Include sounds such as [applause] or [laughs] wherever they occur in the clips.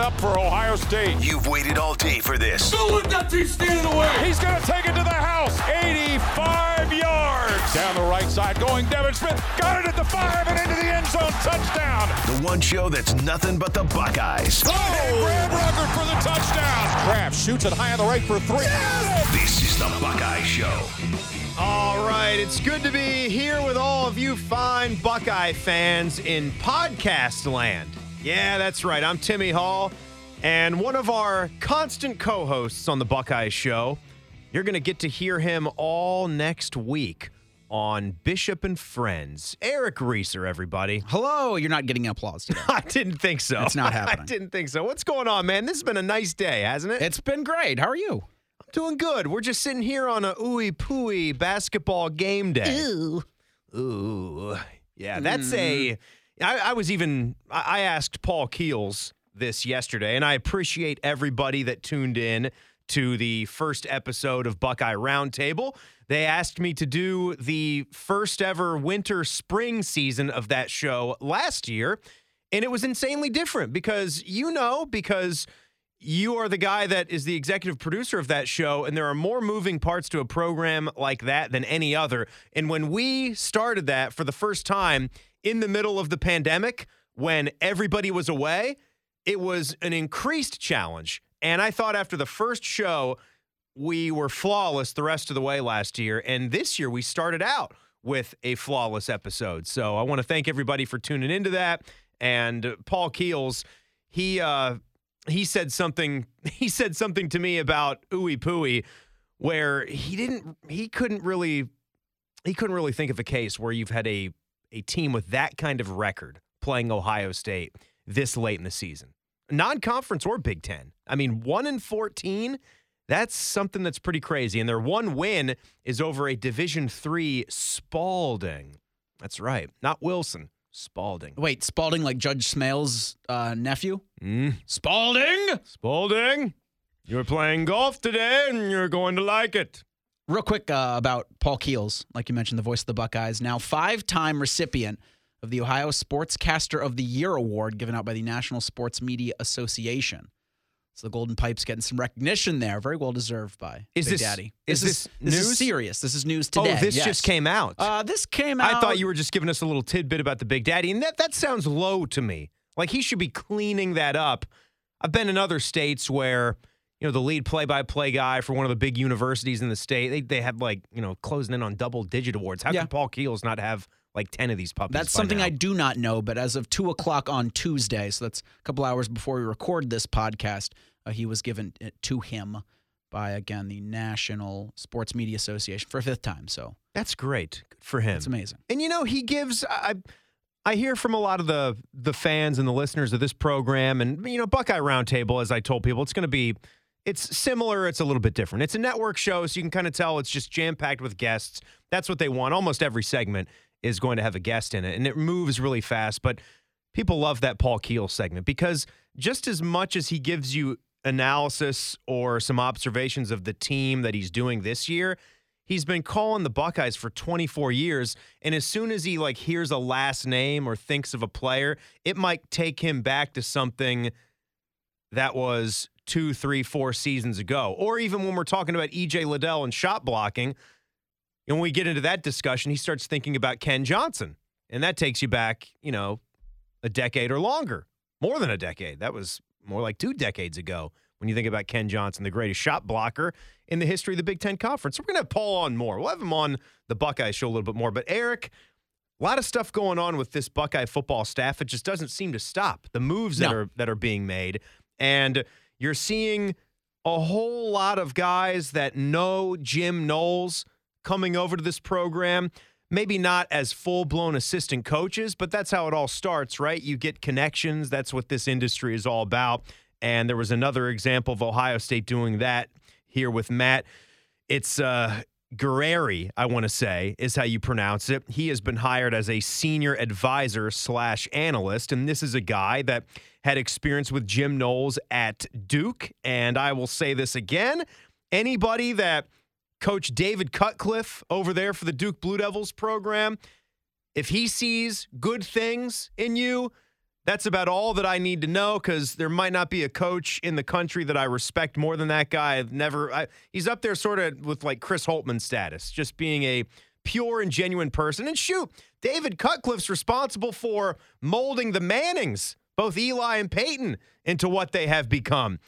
up for Ohio State. You've waited all day for this. Don't let that team stand away. He's going to take it to the house. 85 yards. Down the right side going Devin Smith. Got it at the five and into the end zone. Touchdown. The one show that's nothing but the Buckeyes. Oh! Graham Ruckert for the touchdown. Kraft shoots it high on the right for three. This is the Buckeye Show. All right, it's good to be here with all of you fine Buckeye fans in podcast land. Yeah, that's right. I'm Timmy Hall, and one of our constant co hosts on the Buckeye Show. You're going to get to hear him all next week on Bishop and Friends. Eric Reeser, everybody. Hello, you're not getting applause today. [laughs] I didn't think so. It's not [laughs] happening. I didn't think so. What's going on, man? This has been a nice day, hasn't it? It's been great. How are you? I'm doing good. We're just sitting here on a ooey pooey basketball game day. Ooh. Ooh. Yeah, that's mm. a. I, I was even. I I asked Paul Keels this yesterday, and I appreciate everybody that tuned in to the first episode of Buckeye Roundtable. They asked me to do the first ever winter spring season of that show last year, and it was insanely different because you know, because you are the guy that is the executive producer of that show, and there are more moving parts to a program like that than any other. And when we started that for the first time in the middle of the pandemic, when everybody was away, it was an increased challenge. And I thought after the first show, we were flawless the rest of the way last year. And this year, we started out with a flawless episode. So I want to thank everybody for tuning into that. And Paul Keels, he, uh, he said something [laughs] he said something to me about ooey pooey where he didn't he couldn't really he couldn't really think of a case where you've had a a team with that kind of record playing Ohio State this late in the season. Non-conference or Big 10. I mean, 1 in 14, that's something that's pretty crazy and their one win is over a Division 3 Spalding. That's right. Not Wilson, Spalding. Wait, Spalding like Judge Smales' uh, nephew? Mm. Spalding? Spalding, you're playing golf today and you're going to like it. Real quick uh, about Paul Keels, like you mentioned, the voice of the Buckeyes, now five time recipient of the Ohio Sportscaster of the Year award given out by the National Sports Media Association. So the Golden Pipe's getting some recognition there. Very well deserved by Is Big this- Daddy. is this, this this news? is serious. This is news today. oh, this yes. just came out. Uh, this came out. I thought you were just giving us a little tidbit about the Big Daddy, and that, that sounds low to me. Like he should be cleaning that up. I've been in other states where, you know, the lead play by play guy for one of the big universities in the state, they, they have like, you know, closing in on double digit awards. How Yeah. can Paul Keels not have like 10 of these puppies? That's something now? I do not know, but as of two o'clock on Tuesday, so that's a couple hours before we record this podcast, uh, he was given it to him by again the National Sports Media Association for a fifth time. So That's great. Good for him. it's amazing. And you know, he gives I I hear from a lot of the the fans and the listeners of this program and you know, Buckeye Roundtable as I told people, it's going to be it's similar, it's a little bit different. It's a network show, so you can kind of tell it's just jam-packed with guests. That's what they want. Almost every segment is going to have a guest in it and it moves really fast, but people love that Paul Keel segment because just as much as he gives you analysis or some observations of the team that he's doing this year, he's been calling the Buckeyes for 24 years. And as soon as he like hears a last name or thinks of a player, it might take him back to something that was two, three, four seasons ago. Or even when we're talking about EJ Liddell and shot blocking, and when we get into that discussion, he starts thinking about Ken Johnson. And that takes you back, you know, a decade or longer, more than a decade. That was more like two decades ago when you think about Ken Johnson, the greatest shot blocker in the history of the Big Ten Conference. So we're going to have Paul on more. We'll have him on the Buckeye show a little bit more. But Eric, a lot of stuff going on with this Buckeye football staff. It just doesn't seem to stop. The moves that are that are being made, and you're seeing a whole lot of guys that know Jim Knowles coming over to this program. Maybe not as full blown assistant coaches, but that's how it all starts, right? You get connections. That's what this industry is all about. And there was another example of Ohio State doing that here with Matt. It's uh, Guerrieri, I want to say, is how you pronounce it. He has been hired as a senior advisor slash analyst, and this is a guy that had experience with Jim Knowles at Duke. And I will say this again: anybody that Coach David Cutcliffe over there for the Duke Blue Devils program, if he sees good things in you, That's about all that I need to know because there might not be a coach in the country that I respect more than that guy. I've never, I, he's up there sort of with like Chris Holtmann status, just being a pure and genuine person. And shoot, David Cutcliffe's responsible for molding the Mannings, both Eli and Peyton, into what they have become.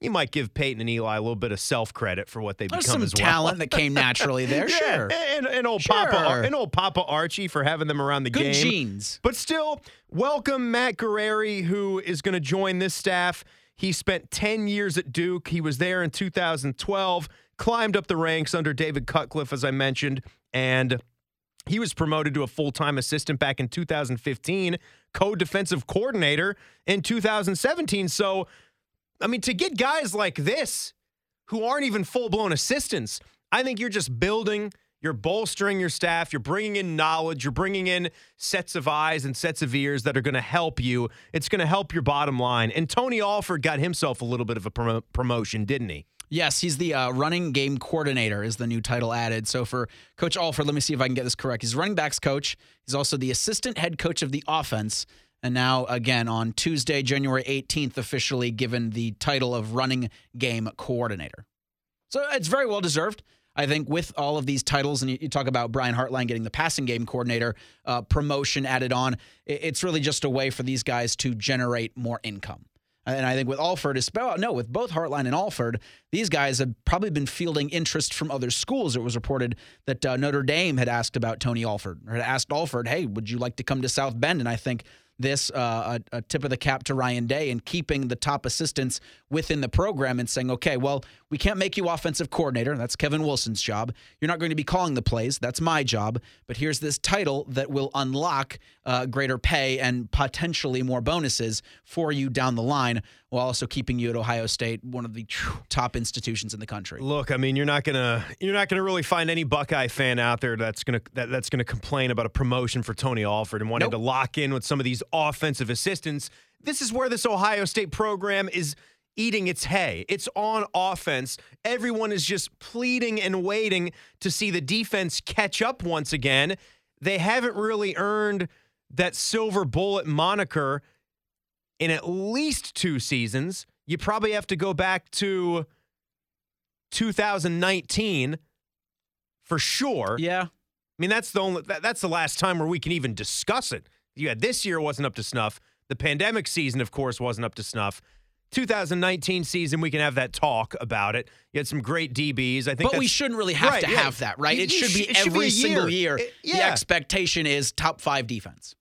You might give Peyton and Eli a little bit of self credit for what they've There's become some as well. talent that came naturally there. [laughs] Yeah, Sure. and, and old Sure. Papa, and old Papa Archie for having them around the game. Good game. genes. But still, welcome Matt Guerrieri, who is going to join this staff. He spent 10 years at Duke. He was there in 2012, climbed up the ranks under David Cutcliffe, as I mentioned, and he was promoted to a full time assistant back in 2015, co defensive coordinator in 2017. So, I mean, to get guys like this who aren't even full blown assistants, I think you're just building, you're bolstering your staff, you're bringing in knowledge, you're bringing in sets of eyes and sets of ears that are going to help you. It's going to help your bottom line. And Tony Alford got himself a little bit of a promo- promotion, didn't he? Yes, he's the uh, running game coordinator, is the new title added. So for Coach Alford, let me see if I can get this correct. He's running backs coach. He's also the assistant head coach of the offense. And now, again, on Tuesday, January 18th, officially given the title of running game coordinator. So it's very well deserved. I think with all of these titles, and you, talk about Brian Hartline getting the passing game coordinator uh, promotion added on, it- it's really just a way for these guys to generate more income. And I think with Alford, espe- no, with both Hartline and Alford, these guys have probably been fielding interest from other schools. It was reported that uh, Notre Dame had asked about Tony Alford, or had asked Alford, hey, would you like to come to South Bend? And I think this uh, a, a tip of the cap to Ryan Day and keeping the top assistants within the program and saying, okay, well, we can't make you offensive coordinator. That's Kevin Wilson's job. You're not going to be calling the plays. That's my job. But here's this title that will unlock uh, greater pay and potentially more bonuses for you down the line, while also keeping you at Ohio State, one of the top institutions in the country. Look, I mean, you're not gonna you're not gonna really find any Buckeye fan out there that's gonna that, that's gonna complain about a promotion for Tony Alford and wanting Nope. to lock in with some of these offensive assistants. This is where this Ohio State program is eating its hay. It's on offense. Everyone is just pleading and waiting to see the defense catch up once again. They haven't really earned that silver bullet moniker in at least two seasons. You probably have to go back to 2019 for sure. Yeah. I mean, that's the only that, that's the last time where we can even discuss it. Yeah, this year wasn't up to snuff. The pandemic season, of course, wasn't up to snuff. 2019 season, we can have that talk about it. You had some great DBs. I think, But we shouldn't really have Right, to yeah. have that, right? You- it should be it should be every a single year. It- The expectation is top five defense.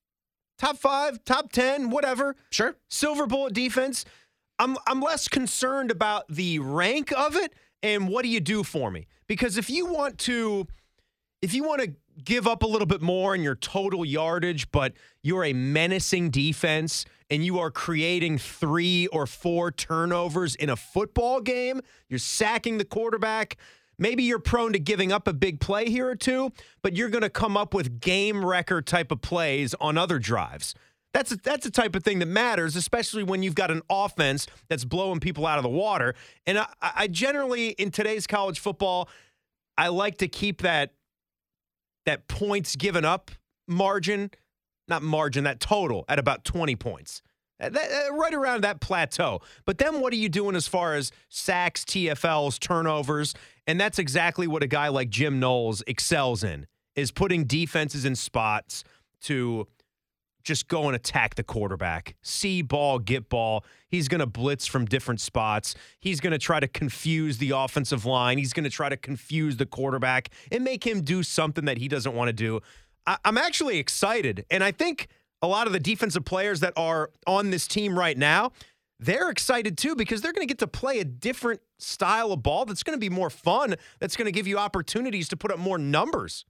top five, top ten, whatever. Sure. Silver bullet defense. I'm I'm less concerned about the rank of it and what do you do for me? Because if you want to if you want to give up a little bit more in your total yardage, but you're a menacing defense and you are creating three or four turnovers in a football game, you're sacking the quarterback. Maybe you're prone to giving up a big play here or two, but you're going to come up with game record type of plays on other drives. That's a, that's the type of thing that matters, especially when you've got an offense that's blowing people out of the water. And I, I generally, in today's college football, I like to keep that that points given up margin, not margin, that total at about 20 points. Uh, that- uh, right around that plateau. But then what are you doing as far as sacks, TFLs, turnovers? And that's exactly what a guy like Jim Knowles excels in, is putting defenses in spots to just go and attack the quarterback. See ball, get ball. He's going to blitz from different spots. He's going to try to confuse the offensive line. He's going to try to confuse the quarterback and make him do something that he doesn't want to do. I'm actually excited. And I think a lot of the defensive players that are on this team right now, they're excited too because they're going to get to play a different style of ball that's going to be more fun, that's going to give you opportunities to put up more numbers.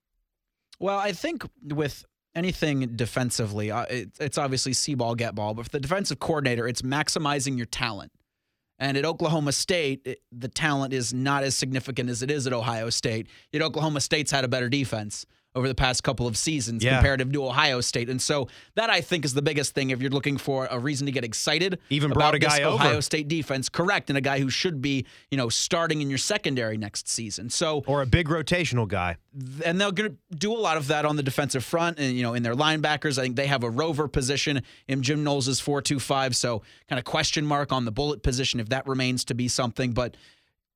Well, I think with anything defensively, uh, it, it's obviously see ball, get ball. But for the defensive coordinator, it's maximizing your talent. And at Oklahoma State, the talent is not as significant as it is at Ohio State. Yet Oklahoma State's had a better defense over the past couple of seasons Yeah. comparative to Ohio State. And so that I think is the biggest thing if you're looking for a reason to get excited. Even about brought a guy over. Ohio State defense, correct, and a guy who should be, you know, starting in your secondary next season. So Or a big rotational guy. and they're going to do a lot of that on the defensive front and you know in their linebackers i think they have a rover position in jim knowles' 425 so kind of question mark on the bullet position if that remains to be something but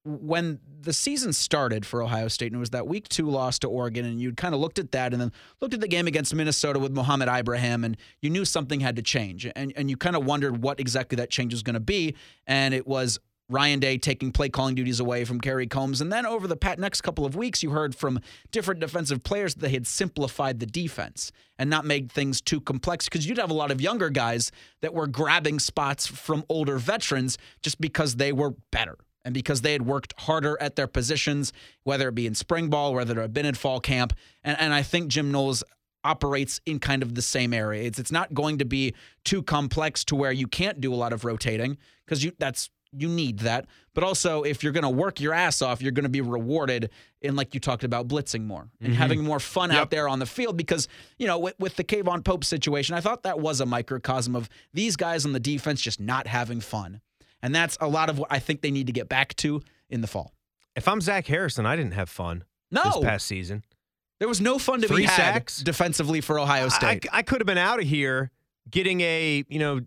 when the season started for ohio state and it was that week two loss to oregon and you'd kind of looked at that and then looked at the game against minnesota with mohamed ibrahim and you knew something had to change and, and you kind of wondered what exactly that change was going to be and it was Ryan Day taking play calling duties away from Kerry Coombs. And then over the next couple of weeks, you heard from different defensive players that they had simplified the defense and not made things too complex because you'd have a lot of younger guys that were grabbing spots from older veterans just because they were better and because they had worked harder at their positions, whether it be in spring ball, whether it had been in fall camp. And, and I think Jim Knowles operates in kind of the same area. It's it's not going to be too complex to where you can't do a lot of rotating because you that's you need that. But also if you're going to work your ass off, you're going to be rewarded in like you talked about blitzing more and mm-hmm. having more fun out there on the field because, you know, with, with the Kayvon Pope situation, I thought that was a microcosm of these guys on the defense just not having fun. And that's a lot of what I think they need to get back to in the fall. If I'm Zach Harrison, I didn't have fun No. this past season. There was no fun to Three be had sacks? defensively for Ohio I, State. I could have been out of here getting a, you know,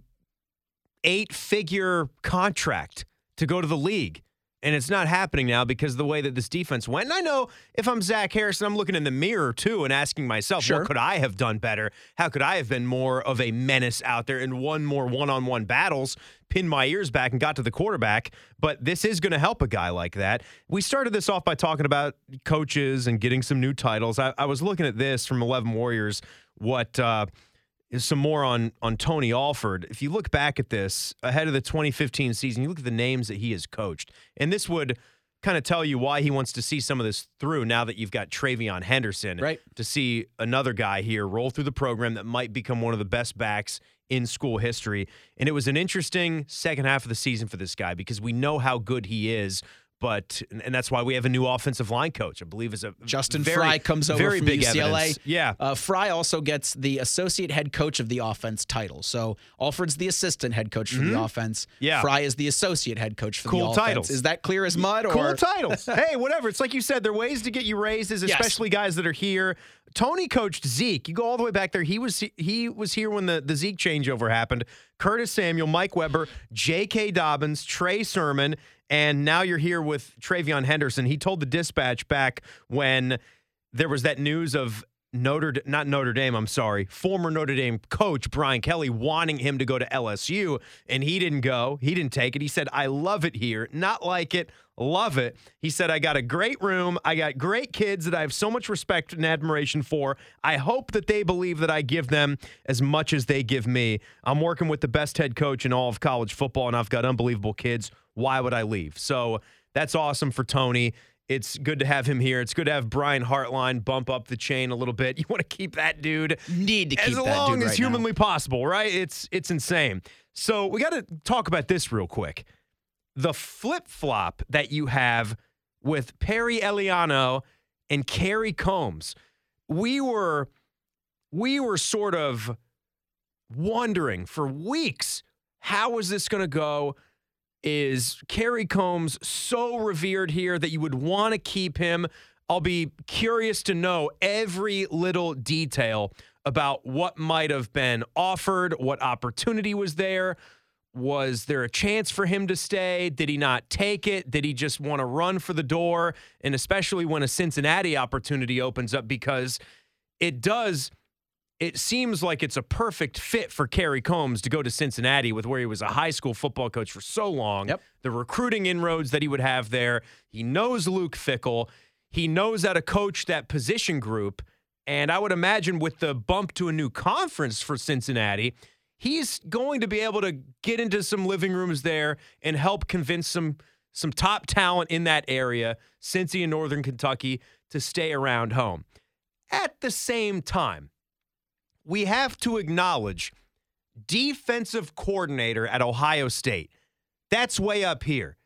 eight figure contract to go to the league. And it's not happening now because of the way that this defense went. And I know if I'm Zach Harrison, I'm looking in the mirror too and asking myself, Sure. what could I have done better? How could I have been more of a menace out there and won more one on one battles, pinned my ears back and got to the quarterback? But this is going to help a guy like that. We started this off by talking about coaches and getting some new titles. I, I was looking at this from 11 Warriors, what. Uh, is some more on on Tony Alford. If you look back at this ahead of the 2015 season, you look at the names that he has coached, and this would kind of tell you why he wants to see some of this through. Now that you've got TreVeyon Henderson, Right. To see another guy here roll through the program that might become one of the best backs in school history, and it was an interesting second half of the season for this guy because we know how good he is. But and that's why we have a new offensive line coach. I believe is a Justin very, Frye comes over very from big UCLA. evidence. Yeah, Uh, Frye also gets the associate head coach of the offense title. So Alford's the assistant head coach for the offense. Mm-hmm. Yeah. Frye is the associate head coach for Cool the offense. titles. Is that clear as mud? Or? cool titles. [laughs] hey, whatever. It's like you said, there are ways to get you raises, Yes. especially guys that are here. Tony coached Zeke. You go all the way back there. He was he was here when the, the Zeke changeover happened. Curtis Samuel, Mike Weber, J.K. Dobbins, Trey Sermon, and now you're here with TreVeyon Henderson. He told the dispatch back when there was that news of Notre not Notre Dame, I'm sorry, former Notre Dame coach Brian Kelly wanting him to go to LSU, and he didn't go. He didn't take it. He said, "I love it here, not like it, love it." He said, "I got a great room. I got great kids that I have so much respect and admiration for. I hope that they believe that I give them as much as they give me. I'm working with the best head coach in all of college football, and I've got unbelievable kids. Why would I leave?" So that's awesome for Tony. It's good to have him here. It's good to have Brian Hartline bump up the chain a little bit. [laughs] You want to keep that dude Need to keep as that long dude as right now. humanly possible, right? It's it's insane. So we got to talk about this real quick. The flip flop that you have with Perry Eliano and Kerry Coombs. We were we were sort of wondering for weeks how is this going to go? Is Kerry Coombs so revered here that you would want to keep him? I'll be curious to know every little detail about what might have been offered, what opportunity was there. Was there a chance for him to stay? Did he not take it? Did he just want to run for the door? And especially when a Cincinnati opportunity opens up, because it does it seems like it's a perfect fit for Kerry Coombs to go to Cincinnati with where he was a high school football coach for so long. Yep. The recruiting inroads that he would have there. He knows Luke Fickell. He knows how to coach that position group. And I would imagine with the bump to a new conference for Cincinnati, he's going to be able to get into some living rooms there and help convince some some top talent in that area, Cincy and Northern Kentucky, to stay around home. At the same time, we have to acknowledge defensive coordinator at Ohio State. That's way up here.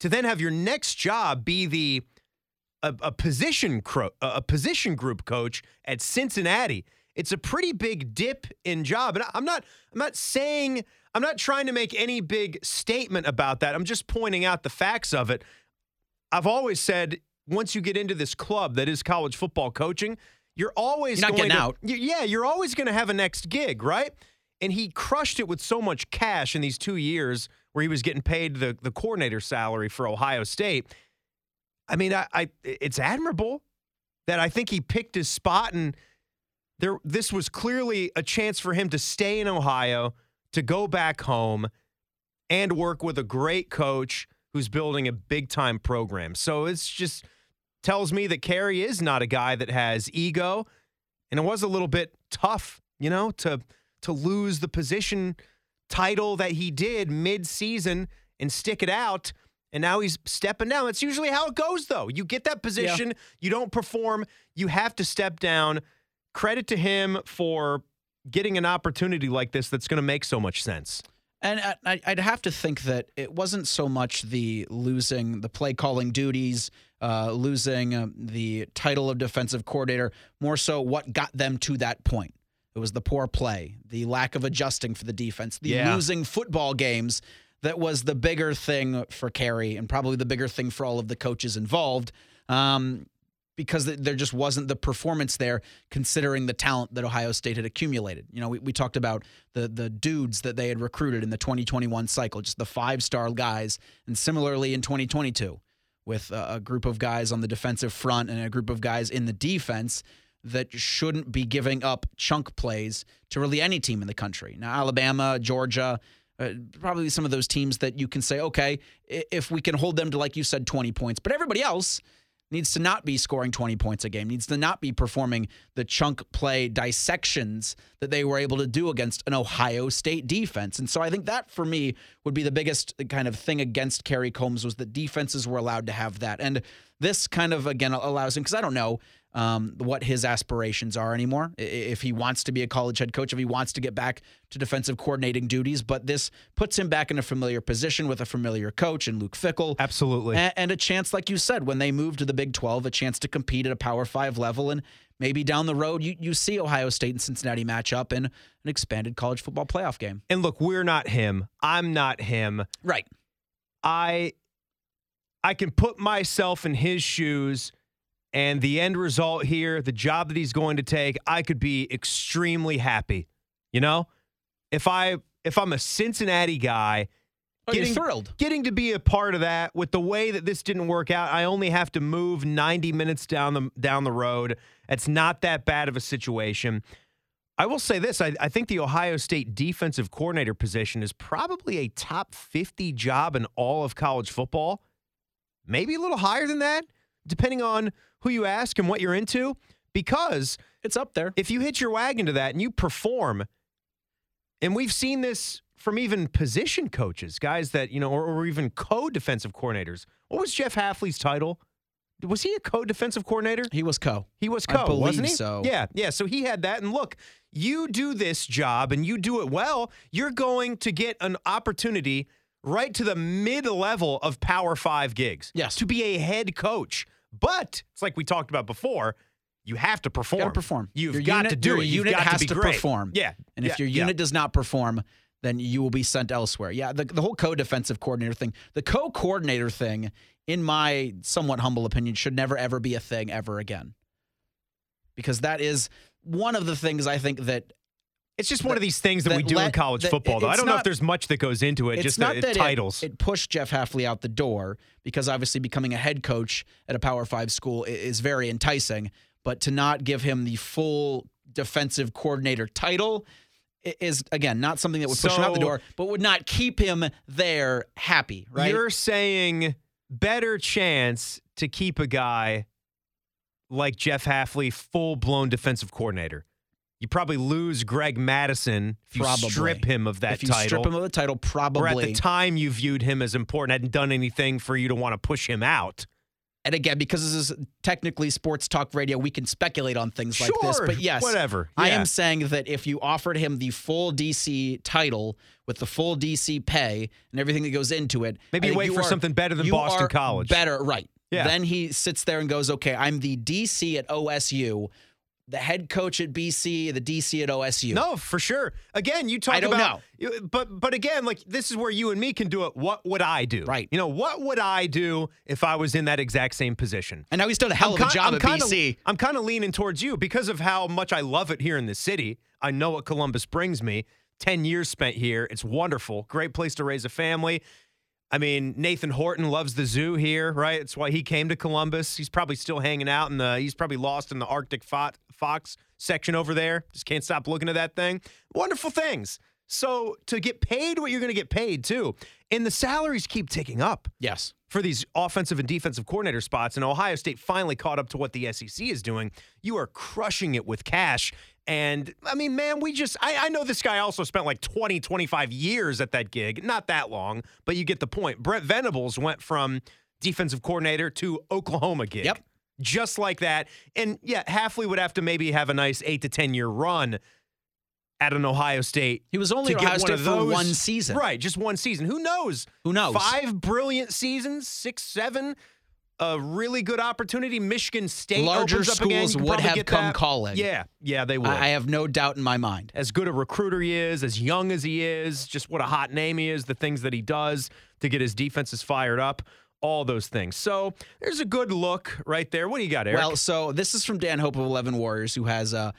To then have your next job be the a, a position cro- a position group coach at Cincinnati. It's a pretty big dip in job, and I'm not I'm not saying I'm not trying to make any big statement about that. I'm just pointing out the facts of it. I've always said once you get into this club that is college football coaching, you're always You're not going getting to, out. Yeah, you're always going to have a next gig, right? And he crushed it with so much cash in these two years where he was getting paid the the coordinator salary for Ohio State. I mean, I, I it's admirable that I think he picked his spot and there this was clearly a chance for him to stay in Ohio, to go back home and work with a great coach who's building a big time program. So it's just tells me that Kerry is not a guy that has ego and it was a little bit tough, you know, to to lose the position title that he did mid-season and stick it out and now he's stepping down. That's usually how it goes though. You get that position, you don't perform, you have to step down. Credit to him for getting an opportunity like this that's going to make so much sense. And I- I'd have to think that it wasn't so much the losing the play calling duties, uh, losing um, the title of defensive coordinator, more so what got them to that point. It was the poor play, the lack of adjusting for the defense, the Yeah. losing football games that was the bigger thing for Kerry and probably the bigger thing for all of the coaches involved. Um, because there just wasn't the performance there considering the talent that Ohio State had accumulated. You know, we, we talked about the the dudes that they had recruited in the 2021 cycle, just the five-star guys, and similarly in 2022 with a, group of guys on the defensive front and a group of guys in the defense that shouldn't be giving up chunk plays to really any team in the country. Now Alabama, Georgia, uh, probably some of those teams that you can say, okay, if we can hold them to like you said 20 points, but everybody else needs to not be scoring 20 points a game, needs to not be performing the chunk play dissections that they were able to do against an Ohio State defense. And so I think that for me would be the biggest kind of thing against Kerry Coombs was that defenses were allowed to have that. And this kind of again allows him because I don't know um, what his aspirations are anymore. If he wants to be a college head coach, if he wants to get back to defensive coordinating duties, but this puts him back in a familiar position with a familiar coach and Luke Fickell. Absolutely. A- And a chance, like you said, when they move to the Big 12, a chance to compete at a Power Five level. And maybe down the road, you, you see Ohio State and Cincinnati match up in an expanded college football playoff game. And look, we're not him. I'm not him. Right. I I can put myself in his shoes and the end result here, the job that he's going to take, I could be extremely happy. You know? If I if I'm a Cincinnati guy, Oh, you're thrilled. Getting to be a part of that with the way that this didn't work out, I only have to move 90 minutes down the down the road. It's not that bad of a situation. I will say this: I, I think the Ohio State defensive coordinator position is probably a top 50 job in all of college football. Maybe a little higher than that, depending on who you ask and what you're into. Because It's up there. if you hit your wagon to that and you perform, and we've seen this from even position coaches, guys that, you know, or, or even co defensive coordinators. What was Jeff Hafley's title? Was he a co defensive coordinator? He was co. He was co, wasn't he? so. Yeah, yeah. So he had that. And look, you do this job and you do it well, you're going to get an opportunity right to the mid level of Power Five gigs. Yes. To be a head coach. But it's like we talked about before. You have to perform. To perform. You've Your got unit- to do your it. You've unit got has to to perform. Yeah. And if yeah, your yeah. unit does not perform, then you will be sent elsewhere. Yeah, the, the whole co-defensive coordinator thing, the co-coordinator thing, in my somewhat humble opinion, should never ever be a thing ever again. Because that is one of the things I think that It's just one of these things that, that we do in college that football, though. I don't know if there's much that goes into it. just not the, that titles. It, pushed Jeff Hafley out the door because obviously becoming a head coach at a Power Five school is very enticing. But to not give him the full defensive coordinator title is again not something that would push him out the door, but would not keep him there happy. Right? You're saying better chance to keep a guy like Jeff Hafley full blown defensive coordinator. You probably lose Greg Mattison if you Probably. strip him of that if you title. strip him of the title, probably. or at the time you viewed him as important, hadn't done anything for you to want to push him out. and again, because this is technically sports talk radio, we can speculate on things like this. But yes, whatever. I am saying that if you offered him the full DC title with the full DC pay and everything that goes into it, Maybe wait for are- something better than Boston College. Better, right? Yeah. Then he sits there and goes, "Okay, I'm the DC at OSU, the head coach at BC, the DC at OSU." No, for sure. Again, you talk I don't about you- but but again, like this is where you and me can do it. What would I do? Right. You know, what would I do if I was in that exact same position? And now he's done a hell of a I'm job I'm at kinda, BC. I'm kind of leaning towards you because of how much I love it here in the city. I know what Columbus brings me. 10 years spent here. It's wonderful. Great place to raise a family. I mean, Nathan Horton loves the zoo here, right? It's why he came to Columbus. He's probably still hanging out in the, he's probably lost in the Arctic fo- Fox section over there. Just can't stop looking at that thing. Wonderful things. So to get paid what you're going to get paid too. And the salaries keep ticking up Yes. for these offensive and defensive coordinator spots, and Ohio State finally caught up to what the SEC is doing. You are crushing it with cash. And I mean, man, we just, I, I know this guy also spent like 20, 25 years at that gig. Not that long, but you get the point. Brent Venables went from defensive coordinator to Oklahoma gig. Yep. Just like that. And yeah, Hafley would have to maybe have a nice eight to 10 year run at an Ohio State. He was only Ohio State for one season. Right, just one season. Who knows? Who knows? Five brilliant seasons, six, seven. A really good opportunity. Michigan State Larger opens up schools would have come that. calling. Yeah, yeah, they would. I have no doubt in my mind. as good a recruiter he is, as young as he is, just what a hot name he is, the things that he does to get his defenses fired up, all those things. So there's a good look right there. What do you got, Eric? Well, so this is from Dan Hope of Eleven Warriors, who has uh,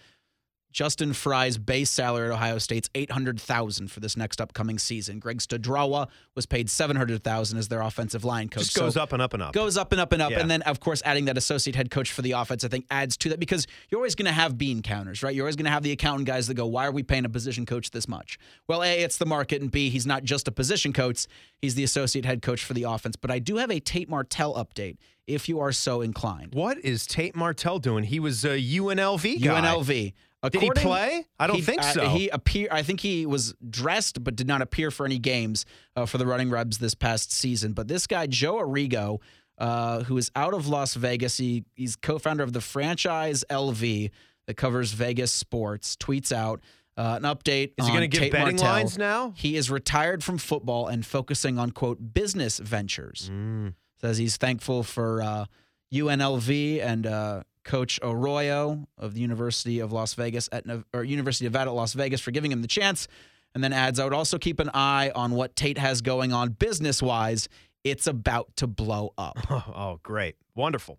Justin Frye's base salary at Ohio State's eight hundred thousand for this next upcoming season. Greg Studrawa was paid seven hundred thousand as their offensive line coach. just goes So up and up and up. Goes up and up and up, Yeah. and then of course adding that associate head coach for the offense, I think adds to that because you're always going to have bean counters, right? You're always going to have the accountant guys that go, "Why are we paying a position coach this much?" Well, a it's the market, and b he's not just a position coach; he's the associate head coach for the offense. But I do have a Tate Martell update, if you are so inclined. what is Tate Martell doing? He was a UNLV guy. UNLV. Did he play? I don't he- think uh, so. he appear. I think he was dressed, but did not appear for any games uh, for the Running Rebs this past season. But this guy, Joe Arrigo, uh, who is out of Las Vegas, he, he's co-founder of the franchise LV that covers Vegas sports. Tweets out uh, an update. Is he going to give betting lines now? He is retired from football and focusing on quote business ventures. Mm. Says he's thankful for uh, UNLV and uh, Coach Arroyo of the University of Las Vegas at or University of Nevada at Las Vegas for giving him the chance. And then adds, I would also keep an eye on what Tate has going on business wise. It's about to blow up. Oh, [laughs] oh, great. Wonderful.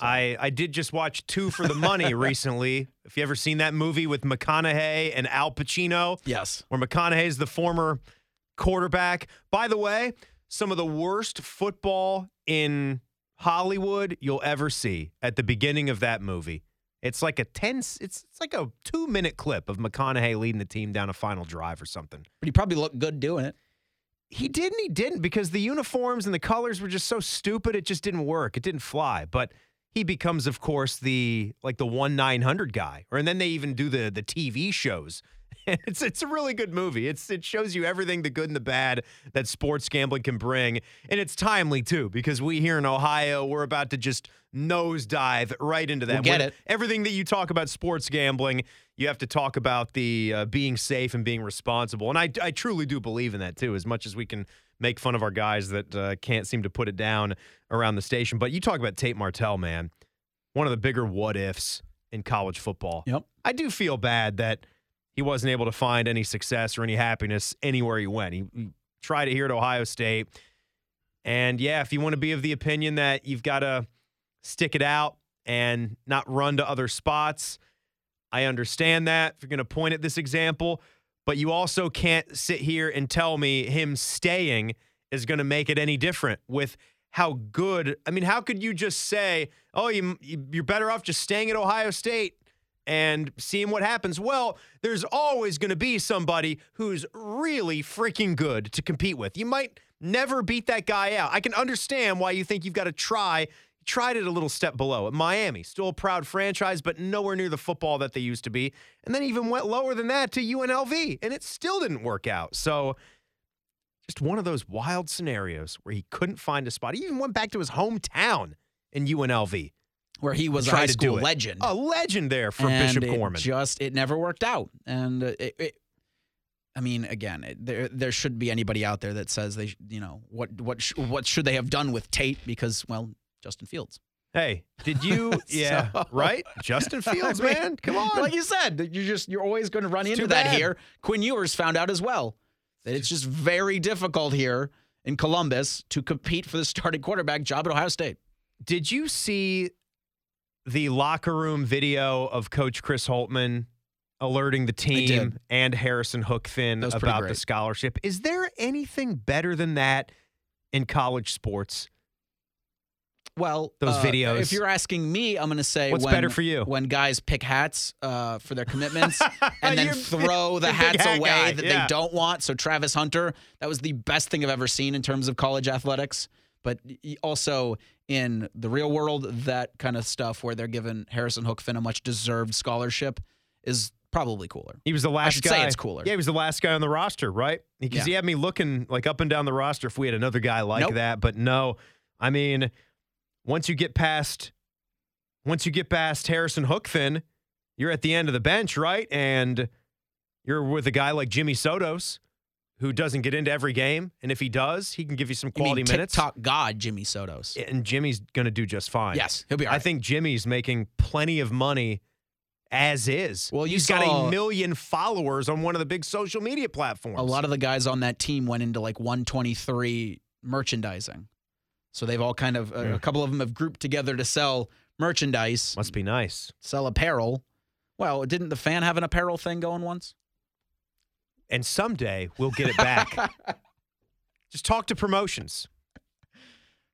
I, I did just watch Two for the Money [laughs] recently. If you ever seen that movie with McConaughey and Al Pacino, Yes. where McConaughey is the former quarterback. By the way, some of the worst football in Hollywood you'll ever see at the beginning of that movie. It's like a 10 it's it's like a 2-minute clip of McConaughey leading the team down a final drive or something. But he probably looked good doing it. He did and he didn't because the uniforms and the colors were just so stupid it just didn't work. It didn't fly. But he becomes, of course, the like the one nine hundred guy. Or and then they even do the the TV shows. [laughs] It's it's a really good movie. It's it shows you everything the good and the bad that sports gambling can bring. And it's timely too, because we here in Ohio, we're about to just nosedive right into that. We'll get it. Everything that you talk about sports gambling, you have to talk about the uh, being safe and being responsible. And I, I truly do believe in that too, as much as we can make fun of our guys that uh, can't seem to put it down around the station. But you talk about Tate Martell, man, one of the bigger what ifs in college football. Yep. I do feel bad that he wasn't able to find any success or any happiness anywhere he went. He, tried it here at Ohio State. And yeah, if you want to be of the opinion that you've got to stick it out and not run to other spots, I understand that if you're going to point at this example, but you also can't sit here and tell me him staying is going to make it any different with how good. I mean, how could you just say, "Oh, you you're better off just staying at Ohio State and seeing what happens?" Well, there's always going to be somebody who's really freaking good to compete with. You might never beat that guy out. I can understand why you think you've got to try tried it a little step below at Miami. Still a proud franchise, but nowhere near the football that they used to be. And then even went lower than that to UNLV, and it still didn't work out. So just one of those wild scenarios where he couldn't find a spot. He even went back to his hometown in UNLV. Where he was a high school legend. A legend there for and Bishop it Gorman. Just it never worked out, and uh, it, it, I mean, again, it, there there should be anybody out there that says they, you know, what what sh- what should they have done with Tate because well, Justin Fields. Hey, did you? [laughs] Yeah, So- right. Justin [laughs] Fields, I mean, man, come on. Like you said, you're just you're always going to run It's into that here. Quinn Ewers found out as well that it's just very difficult here in Columbus to compete for the starting quarterback job at Ohio State. Did you see the locker room video of Coach Chris Holtmann alerting the team and Harrison Hookfin about the scholarship? Is there anything better than that in college sports? Well, Those uh, videos. If you're asking me, I'm going to say What's when, better for you? when guys pick hats uh, for their commitments [laughs] and then throw the you're a big hats hat away guy, that yeah. they don't want. So Travis Hunter, that was the best thing I've ever seen in terms of college athletics. But also in the real world, that kind of stuff where they're giving Harrison Hookfin a much deserved scholarship is probably cooler. He was the last I should guy. say it's cooler. Yeah, he was the last guy on the roster, right? Because Yeah. he had me looking like up and down the roster if we had another guy like Nope. that. But no, I mean, once you get past, once you get past Harrison Hookfin, you're at the end of the bench, right? And you're with a guy like Jimmy Sotos, who doesn't get into every game, and if he does, he can give you some You quality mean minutes. TikTok god Jimmy Sotos. And Jimmy's going to do just fine. Yes, he'll be all I think Jimmy's making plenty of money as is. Well, you he's got a million followers on one of the big social media platforms. A lot of the guys on that team went into like 123 merchandising. So they've all kind of, a- Yeah. a couple of them have grouped together to sell merchandise, must be nice. sell apparel. Well, didn't the fan have an apparel thing going once? And someday we'll get it back. [laughs] Just talk to promotions.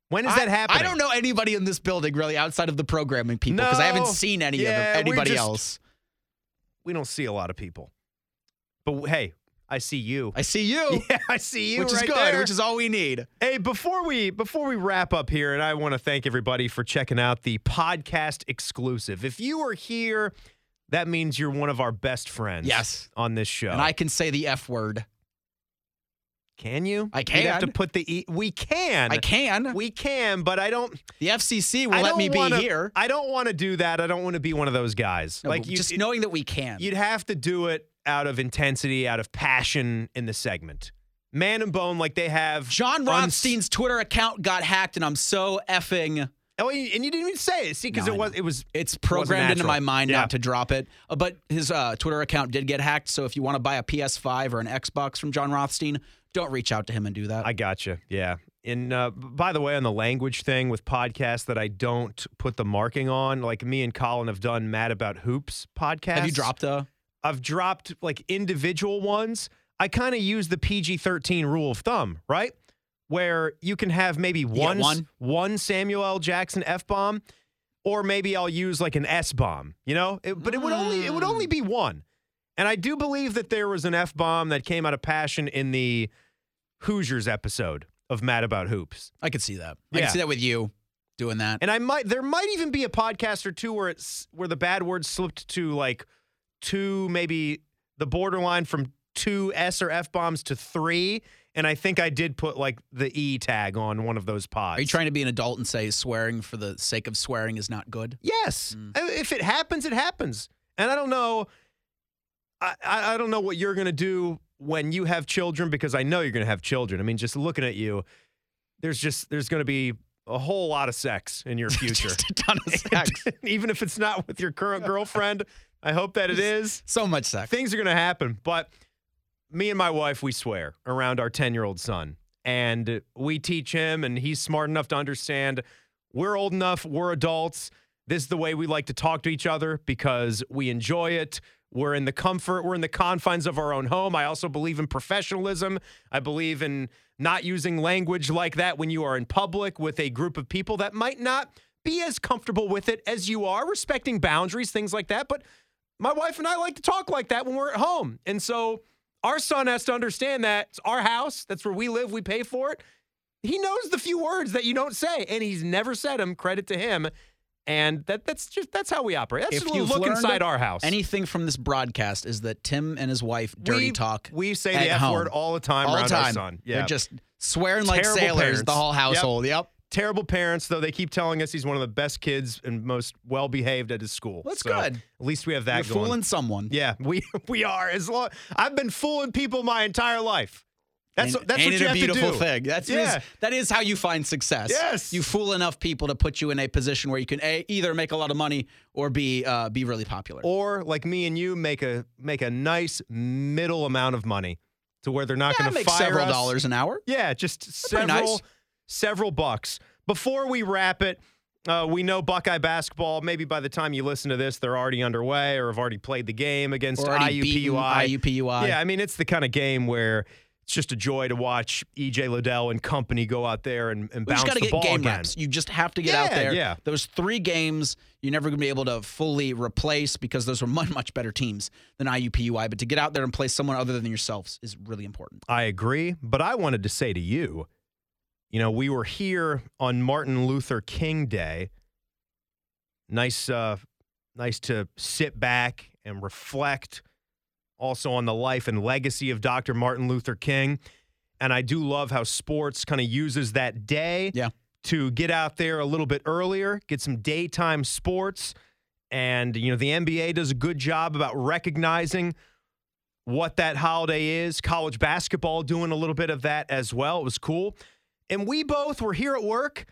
When is I- that happening? I don't know anybody in this building really outside of the programming people because I haven't seen any Yeah, of them, anybody just- else. We don't see a lot of people. But hey, I see you. I see you, [laughs] yeah, I see you which is good, there. which is all we need. Hey, before we before we wrap up here, and I want to thank everybody for checking out the podcast exclusive. If you are here, that means you're one of our best friends. Yes. on this show. And I can say the F word. can you? I can. You'd have to put the e. We can. I can. We can, but I don't. The FCC will let me be wanna, here. I don't want to do that. I don't want to be one of those guys. No, like you, just it- knowing that we can. you'd have to do it out of intensity, out of passion in the segment. Man and Bone, like they have. John uns- Twitter account got hacked, and I'm so effing. Oh, and you didn't even say it. See, because No, it was it was It's programmed into my mind Yeah. not to drop it. Uh, but his uh, Twitter account did get hacked. So if you want to buy a PS5 or an Xbox from John Rothstein, don't reach out to him and do that. I gotcha. Yeah. And uh, by the way, on the language thing with podcasts that I don't put the marking on, like me and Colin have done Mad About Hoops podcast. Have you dropped a? I've dropped like individual ones. I kind of use the PG 13 rule of thumb, right? Where you can have maybe one, one? one Samuel L. Jackson F bomb, or maybe I'll use like an S bomb, you know? It- but it would only it would only be mm. one. And I do believe that there was an F bomb that came out of passion in the Hoosiers episode of Mad About Hoops. I could see that. I Yeah. can see that with you doing that. And I might there might even be a podcast or two where it's where the bad words slipped to like two, maybe the borderline from two S or F bombs to three. And I think I did put like the E tag on one of those pods. Are you trying to be an adult and say swearing for the sake of swearing is not good? Yes. Mm. If it happens, it happens. And I don't know. I, I don't know what you're gonna do when you have children because I know you're gonna have children. I mean, just looking at you, there's just there's gonna be a whole lot of sex in your future. [laughs] Just a ton of [laughs] sex. [laughs] Even if it's not with your current girlfriend, I hope that it is. so much sex. Things are going to happen. But me and my wife, we swear around our 10 year old son. And we teach him, and he's smart enough to understand we're old enough, we're adults. This is the way we like to talk to each other because we enjoy it. We're in the comfort, we're in the confines of our own home. I also believe in professionalism. I believe in not using language like that when you are in public with a group of people that might not be as comfortable with it as you are, respecting boundaries, things like that. But my wife and I like to talk like that when we're at home. And so our son has to understand that it's our house. That's where we live. We pay for it. He knows the few words that you don't say, and he's never said them. Credit to him. And that that's just that's how we operate. That's If just you've look inside our house. Anything from this broadcast is that Tim and his wife dirty we, talk. We say the F home. word all the time all around the our son. Yeah. They're just swearing like sailors, parents. the whole Yep. household. Yep. Terrible parents, though they keep telling us he's one of the best kids and most well behaved at his school. That's So good. At least we have that You're going. fooling someone. Yeah, [laughs] we we are. As long I've been fooling people my entire life. That's Ain't- that's what you a have beautiful to do. thing. That's yeah. is- that is how you find success. Yes. you fool enough people to put you in a position where you can a, either make a lot of money or be uh, be really popular. Or like me and you make a make a nice middle amount of money to where they're not yeah, going to fire several us. dollars an hour. Yeah, just pretty several nice. Several bucks. Before we wrap it, uh, we know Buckeye basketball. Maybe by the time you listen to this, they're already underway or have already played the game against IUPUI. IUPUI. Yeah, I mean it's the kind of game where it's just a joy to watch EJ Liddell and company go out there and, and bounce the get ball game again. reps. You just have to get out Yeah, there. yeah. Those three games you're never going to be able to fully replace because those were [laughs] much much better teams than IUPUI. But to get out there and play someone other than yourselves is really important. I agree, but I wanted to say to you, you know, we were here on Martin Luther King Day. Nice, uh, nice to sit back and reflect also on the life and legacy of Dr. Martin Luther King. And I do love how sports kind of uses that day Yeah. to get out there a little bit earlier, get some daytime sports. And, you know, the NBA does a good job about recognizing what that holiday is. College basketball doing a little bit of that as well. It was cool. And we both were here at work.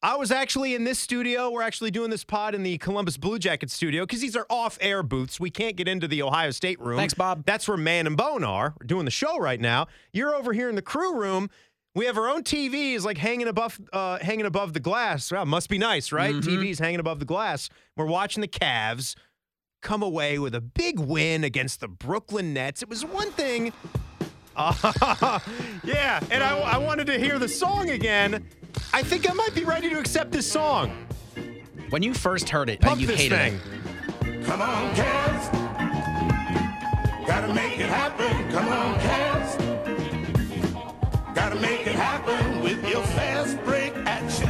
I was actually in this studio. We're actually doing this pod in the Columbus Blue Jacket studio because these are off air booths. We can't get into the Ohio State room. Thanks, Bob. That's where Man and Bone are. We're doing the show right now. You're over here in the crew room. We have our own TVs like hanging above uh, hanging above the glass. Wow, must be nice, right? TVs hanging above the glass. We're watching the Cavs come away with a big win against the Brooklyn Nets. It was one thing. Uh, [laughs] yeah, and I, I wanted to hear the song again. I think I might be ready to accept this song. When you first heard it, uh, Pump you this hated thing. it. Come on, Cavs. Gotta make it happen. Come on, Cavs. Gotta make it happen with your fast break action.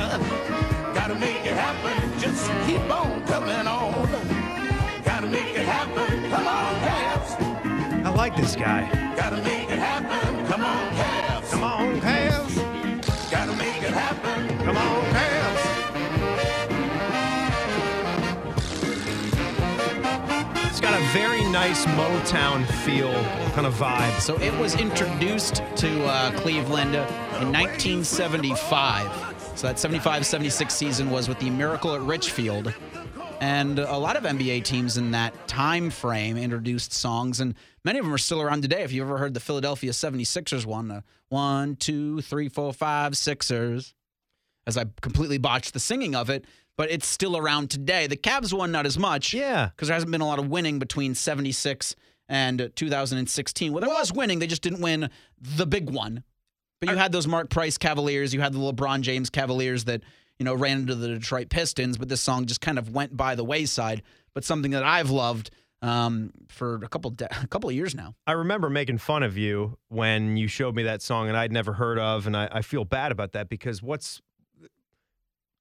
Gotta make it happen. Just keep on coming on. Gotta make it happen. Come on, Cavs. I like this guy. Gotta make it happen. Come on, Cavs. Come on, Cavs. Gotta make it happen. Come on, Cavs. It's got a very nice Motown feel kind of vibe. So it was introduced to uh, Cleveland in 1975. So that 75 76 season was with the Miracle at Richfield. And a lot of NBA teams in that time frame introduced songs, and many of them are still around today. If you ever heard the Philadelphia 76ers one, uh, one, two, three, four, five, Sixers, as I completely botched the singing of it, but it's still around today. The Cavs one, not as much Yeah. because there hasn't been a lot of winning between 76 and 2016. Well, there was winning, they just didn't win the big one. But you had those Mark Price Cavaliers, you had the LeBron James Cavaliers that, you know, ran into the Detroit Pistons, but this song just kind of went by the wayside. But something that I've loved um, for a couple de- a couple of years now. I remember making fun of you when you showed me that song and I'd never heard of, and I, I feel bad about that because what's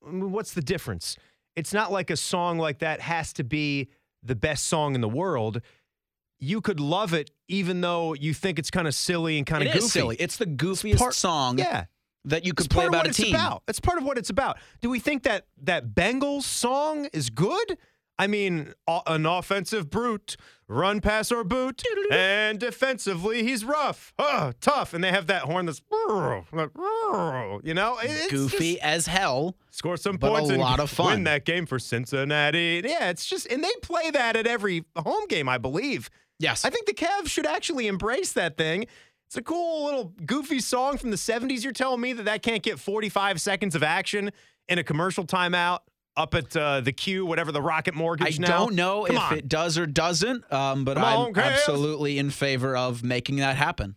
what's the difference? It's not like a song like that has to be the best song in the world. You could love it even though you think it's kind of silly and kind of goofy. silly. It's the goofiest part- song Yeah. That you could It's play about a team. It's about. It's part of what it's about. Do we think that that Bengals song is good? I mean, an offensive brute, run, pass, or boot, and defensively he's rough, oh, tough, and they have that horn that's you know, it's Goofy just- as hell. score some but a points and lot of fun. win that game for Cincinnati. Yeah, it's just, and they play that at every home game, I believe. Yes. I think the Cavs should actually embrace that thing. It's a cool little goofy song from the 70s. You're telling me that that can't get 45 seconds of action in a commercial timeout up at uh, the Q, whatever the Rocket I Mortgage now? I don't know Come if on. it does or doesn't, um, but Come I'm on, absolutely in favor of making that happen.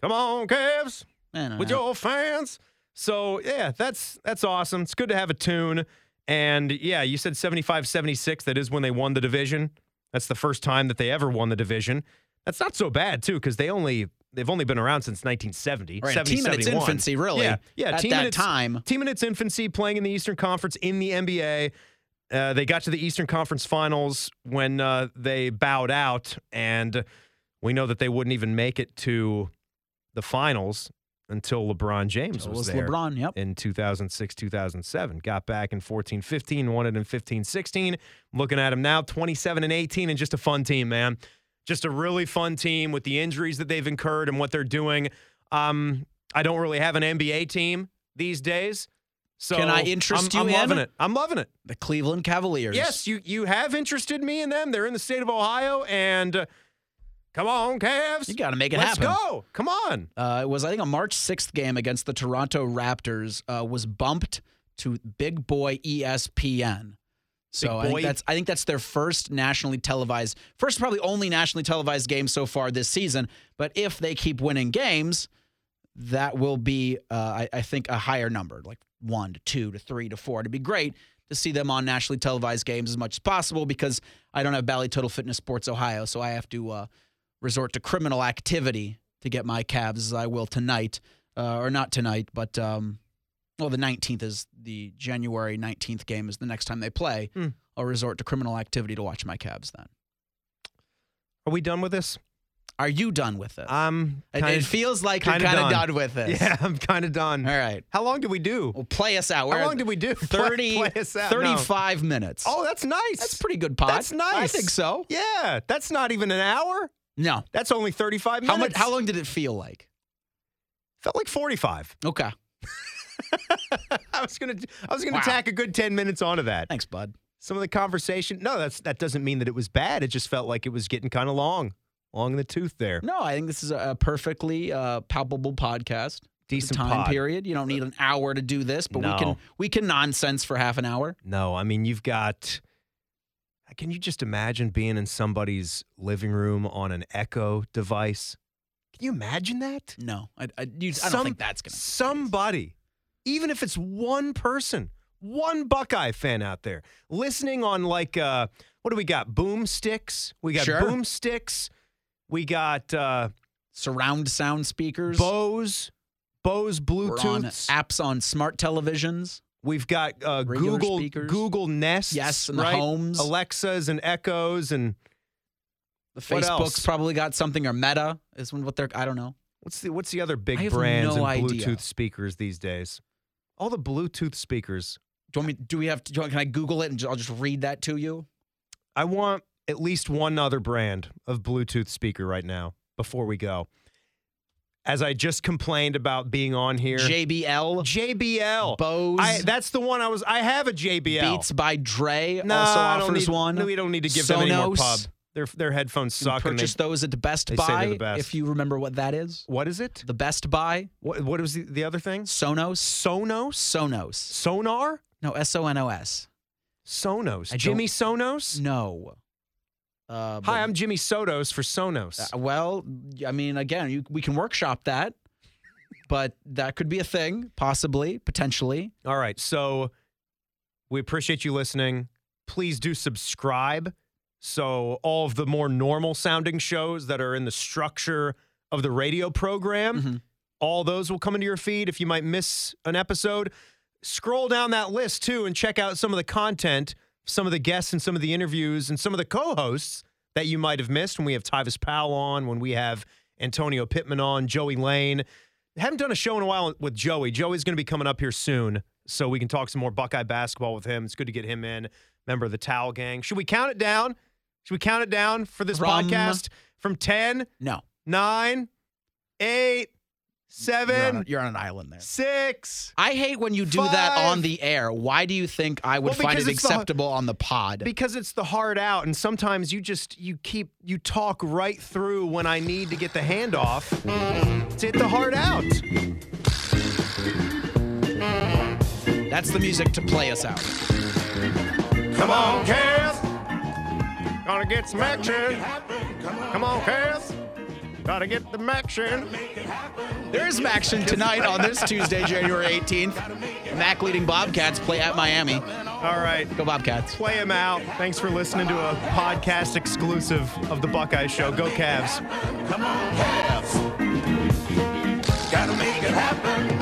Come on, Cavs. With uh, your fans. So yeah, that's that's awesome. It's good to have a tune. And yeah, you said 75 76. That is when they won the division. That's the first time that they ever won the division. That's not so bad, too, because they only they've only been around since 1970. Right, a 70, team in its infancy, really, Yeah, yeah. at team that in its, time. Team in its infancy, playing in the Eastern Conference in the NBA. Uh, they got to the Eastern Conference Finals when uh, they bowed out, and we know that they wouldn't even make it to the finals until LeBron James So was, was there LeBron, yep. in 2006 2007 got back in 14 15 won it in 15 16 looking at him now 27 and 18 and just a fun team man just a really fun team with the injuries that they've incurred and what they're doing Um, I don't really have an NBA team these days. So Can I interest I'm, you I'm loving in? it. I'm loving it. The Cleveland Cavaliers. Yes, you you have interested me in them. They're in the state of Ohio, and uh, come on, Cavs. You gotta make it happen. Let's go. Come on. Uh, it was I think a March 6th game against the Toronto Raptors uh, was bumped to Big Boy ESPN. So I think that's I think that's their first nationally televised, first probably only nationally televised game so far this season. But if they keep winning games, that will be uh, I, I think a higher number, like one to two to three to four. It'd be great to see them on nationally televised games as much as possible because I don't have Bally Total Fitness Sports Ohio, so I have to uh, resort to criminal activity to get my Cavs as I will tonight, uh, or not tonight, but um, well, the 19th is the January 19th game is the next time they play. Hmm. I'll resort to criminal activity to watch my Cavs then. Are we done with this? Are you done with it? I'm it, it feels like you're kinda done. done with this. [laughs] Yeah, I'm kind of done. All right. How long did we do? Well, play us out. We're How long did we do? [laughs] Play- 30, play us out. No. 35 minutes. Oh, that's nice. that's pretty good pod. That's nice. I think so. Yeah, that's not even an hour. No. That's only 35 minutes. How much? How long did it feel like? Felt like 45. Okay. [laughs] I was gonna, I was gonna Wow. tack a good 10 minutes onto that. Thanks, bud. Some of the conversation. No, that's that doesn't mean that it was bad. It just felt like it was getting kind of long, long in the tooth there. No, I think this is a perfectly uh, palpable podcast. Decent time pod. period. You don't need an hour to do this, but we can we can nonsense for half an hour. No, I mean you've got. Can you just imagine being in somebody's living room on an Echo device? Can you imagine that? No, I, I, you, I don't Some- think that's gonna. somebody, even if it's one person, one Buckeye fan out there listening on like uh, what do we got? Boomsticks. We got Sure. boomsticks. We got uh, Surround sound speakers. Bose, Bose We're on Bluetooth. apps on smart televisions. We've got uh, Google speakers. Google Nest. Yes, and the right? homes. Alexas and Echoes and The Facebook's probably got something or Meta is what they're. I don't know. what's the what's the other big brands no and idea. Bluetooth speakers these days? All the Bluetooth speakers. Do you want me? Do we have to? Do you want, can I Google it and I'll just read that to you? I want at least one other brand of Bluetooth speaker right now before we go. As I just complained about being on here, JBL, JBL. Bose, I, that's the one I was. I have a JBL. Beats by Dre no, also offers need, one. No, we don't need to give them any more Sonos. pub. Their their headphones You suck. And they, those at the Best they say Buy. the best. If you remember what that is, what is it? the Best Buy, What what was the, the other thing? Sonos, Sonos, Sonos. Sonar, No, S O N O S. Sonos. I Jimmy Sonos. No. Uh, Hi, I'm Jimmy Sotos for Sonos. Uh, well, I mean, again, you, we can workshop that, but that could be a thing, possibly, potentially. All right. So we appreciate you listening. Please do subscribe. So all of the more normal sounding shows that are in the structure of the radio program, Mhm. all those will come into your feed. If you might miss an episode, scroll down that list too and check out some of the content, some of the guests and some of the interviews and some of the co-hosts that you might have missed when we have Tyvis Powell on, when we have Antonio Pittman on, Joey Lane. Haven't done a show in a while with Joey. Joey's going to be coming up here soon, so we can talk some more Buckeye basketball with him. It's good to get him in. Member of the Towel Gang. Should we count it down? Should we count it down for this From- podcast from 10, No. 9, 8, You're on, 7, a- you're on an island there. 6? I hate when you do that on the air. Why do you think I would Well, find it it's the- acceptable on the pod? Because it's the hard out, and sometimes you just you keep you talk right through when I need to get the handoff. To hit the hard out. That's the music to play us out. Come on, Cavs. Gonna get some action. Come on, Come on, Cavs. Gotta get the action. There is some action tonight on this Tuesday, January 18th. MAC leading Bobcats play at Miami. All right. Go Bobcats. Play them out. Thanks for listening to a podcast exclusive of the Buckeye Show. Go Cavs. Come on, Cavs. Gotta make it happen.